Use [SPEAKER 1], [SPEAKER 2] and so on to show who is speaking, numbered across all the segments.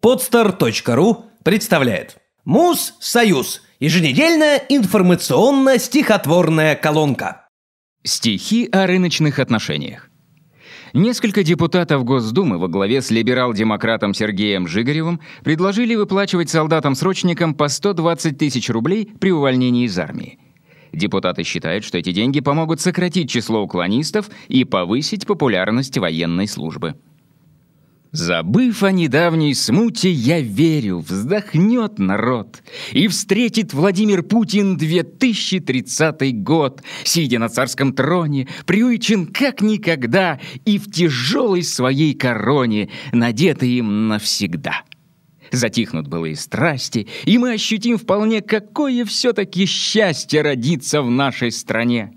[SPEAKER 1] Podster.ru представляет Муз Союз. Еженедельная информационно-стихотворная колонка.
[SPEAKER 2] Стихи о рыночных отношениях. Несколько депутатов Госдумы во главе с либерал-демократом Сергеем Жигаревым предложили выплачивать солдатам-срочникам по 120 тысяч рублей при увольнении из армии. Депутаты считают, что эти деньги помогут сократить число уклонистов и повысить популярность военной службы. Забыв о недавней смуте, я верю, вздохнет народ. И встретит Владимир Путин 2030 год, сидя на царском троне, приучен как никогда и в тяжелой своей короне, надетый им навсегда. Затихнут былые страсти, и мы ощутим вполне, какое все-таки счастье родиться в нашей стране.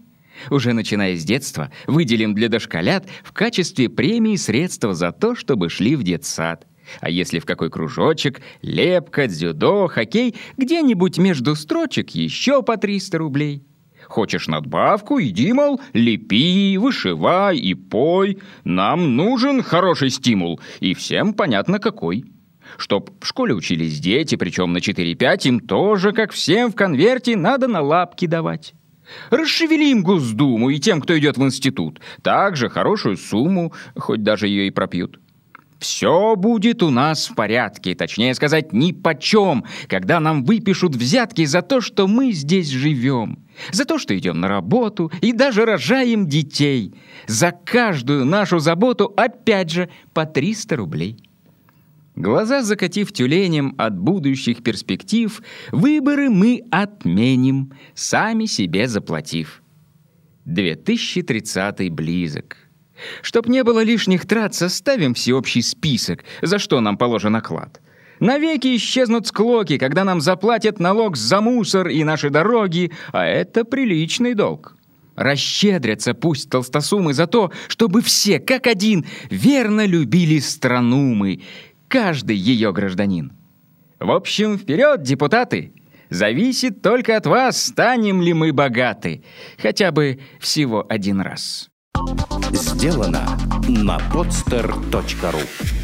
[SPEAKER 2] Уже начиная с детства, выделим для дошколят в качестве премии средства за то, чтобы шли в детсад. А если в какой кружочек, лепка, дзюдо, хоккей, где-нибудь между строчек еще по 300 рублей. Хочешь надбавку, иди, мол, лепи, вышивай и пой. Нам нужен хороший стимул, и всем понятно какой. Чтоб в школе учились дети, причем на 4-5, им тоже, как всем в конверте, надо на лапки давать. Расшевелим Госдуму и тем, кто идет в институт. Также хорошую сумму, хоть даже ее и пропьют. Все будет у нас в порядке, точнее сказать, ни почем, когда нам выпишут взятки за то, что мы здесь живем, за то, что идем на работу и даже рожаем детей. За каждую нашу заботу опять же по 300 рублей. Глаза закатив тюленем от будущих перспектив, выборы мы отменим, сами себе заплатив. 2030 близок. Чтоб не было лишних трат, составим всеобщий список, за что нам положен оклад. Навеки исчезнут склоки, когда нам заплатят налог за мусор и наши дороги, а это приличный долг. Расщедрятся пусть толстосумы за то, чтобы все, как один, верно любили страну мы — каждый ее гражданин. В общем, вперед, депутаты! Зависит только от вас, станем ли мы богаты. Хотя бы всего один раз.
[SPEAKER 3] Сделано на podster.ru